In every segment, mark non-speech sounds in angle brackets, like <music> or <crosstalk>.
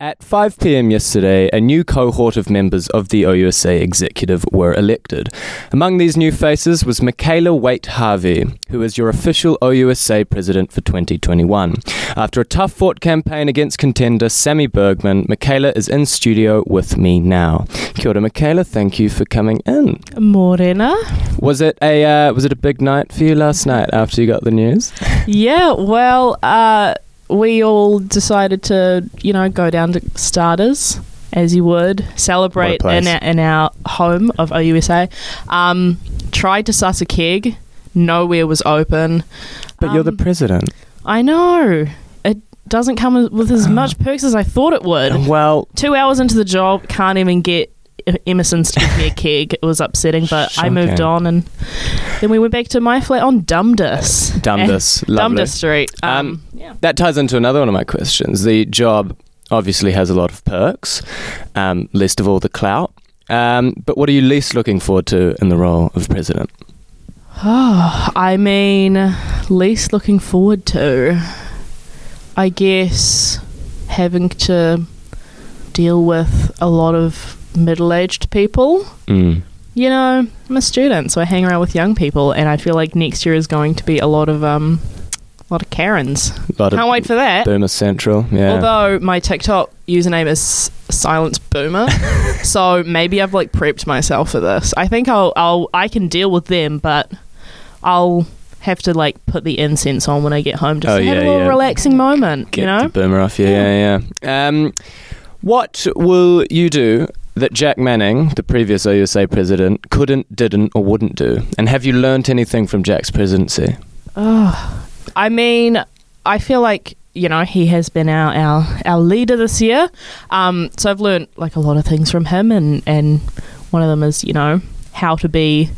At 5 pm yesterday, a new cohort of members of the OUSA executive were elected. Among these new faces was Michaela Waite Harvey, who is your official OUSA president for 2021. After a tough fought campaign against contender Sammy Bergman, Michaela is in studio with me now. Kia ora, Michaela. Thank you for coming in. Morena. Was it a uh, was it a big night for you last night after you got the news? Yeah, well, uh, we all decided to, you know, go down to Starters as you would celebrate in our, in our home of OUSA. Um, tried to suss a keg, nowhere was open. But you're the Um, president. I know it doesn't come with as much perks as I thought it would. Well, Two hours into the job, can't even get Emerson's to give me a keg. It was upsetting, but I moved on, and then we went back to my flat on Dundas. Dundas, <laughs> lovely. Dundas Street. Um, Um, yeah. That ties into another one of my questions. The job obviously has a lot of perks, um, least of all the clout. Um, but what are you least looking forward to in the role of president? Oh, <sighs> I mean, least looking forward to, I guess, having to deal with a lot of middle aged people. Mm. You know, I'm a student, so I hang around with young people, and I feel like next year is going to be a lot of um, a lot of Karens. Lot Can't of wait for that. Boomer Central. Yeah. Although my TikTok username is Silence Boomer, <laughs> so maybe I've like prepped myself for this. I think I'll, I'll I can deal with them, but I'll have to like put the incense on when I get home just Oh, to have yeah, a little yeah. relaxing moment. Get you the know, boomer off you. Yeah, yeah. Um, what will you do that Jack Manning, the previous USA president, couldn't, didn't, or wouldn't do? And have you learnt anything from Jack's presidency? oh, I mean, I feel like you know he has been our our, our leader this year. Um, so I've learned like a lot of things from him, and and one of them is you know how to be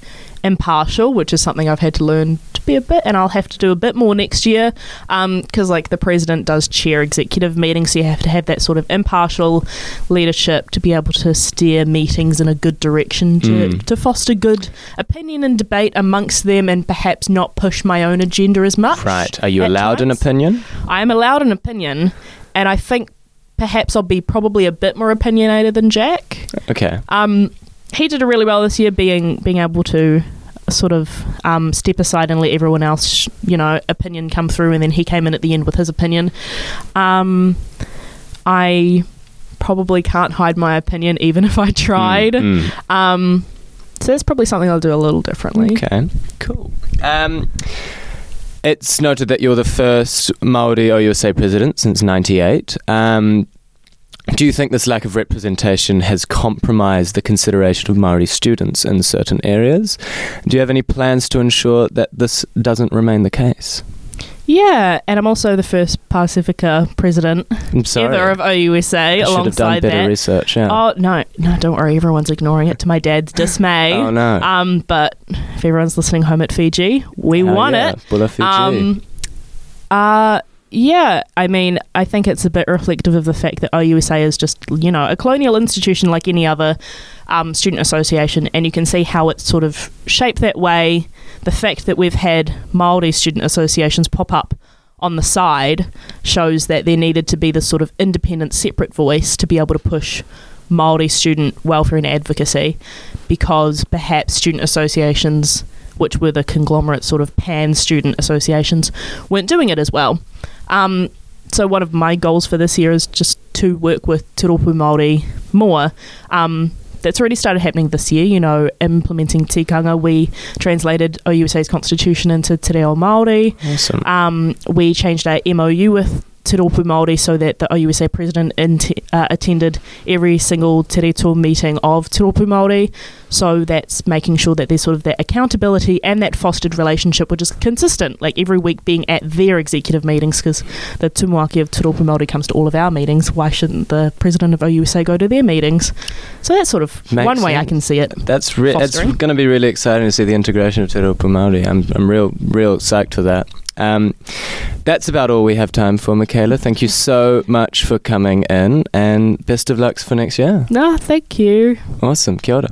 impartial, which is something I've had to learn to be a bit, and I'll have to do a bit more next year. Because like the president does chair executive meetings, so you have to have that sort of impartial leadership to be able to steer meetings in a good direction to, Mm. to foster good opinion and debate amongst them, and perhaps not push my own agenda as much. Right. Are you allowed an opinion? I am allowed an opinion, and I think perhaps I'll be probably a bit more opinionated than Jack. Okay. Um, he did it really well this year, being being able to sort of um, step aside and let everyone else, you know, opinion come through, and then he came in at the end with his opinion. Um, I probably can't hide my opinion, even <laughs> if I tried. Mm, mm. Um, so that's probably something I'll do a little differently. Okay, cool. Um, it's noted that you're the first Maori OUSA president since '98. Do you think this lack of representation has compromised the consideration of Maori students in certain areas? Do you have any plans to ensure that this doesn't remain the case? Yeah, and I'm also the first Pacifica president ever of OUSA I should have done alongside better that. research. Yeah. Oh no, no, don't worry. Everyone's ignoring it to my dad's dismay. Oh, no. Um, but if everyone's listening home at Fiji, we Hell won yeah. it. Bula Fiji. Um, uh, yeah. I mean, I think it's a bit reflective of the fact that OUSA is just you know a colonial institution like any other um, student association, and you can see how it's sort of shaped that way. The fact that we've had Maori student associations pop up on the side shows that there needed to be this sort of independent, separate voice to be able to push Maori student welfare and advocacy, because perhaps student associations, which were the conglomerate sort of pan student associations, weren't doing it as well. Um, so one of my goals for this year is just to work with Te Rōpū Māori more. Um, that's already started happening this year, you know, implementing tikanga. We translated OUSA's constitution into Te Reo Māori. awesome. Um, we changed our MOU with Te Rōpū Māori so that the OUSA president int- uh, attended every single Te Reto meeting of Te Rōpū Māori. So that's making sure that there's sort of that accountability and that fostered relationship, which is consistent, like every week being at their executive meetings, because the Tumuaki of Te Rōpū Māori comes to all of our meetings. Why shouldn't the president of OUSA go to their meetings? So that's sort of Makes one way I can see it. That's re- it's going to be really exciting to see the integration of Te Rōpū Māori. I'm I'm real real psyched for that. Um, that's about all we have time for, Michaela. Thank you so much for coming in, and best of luck for next year. No, thank you. Awesome. Kia ora.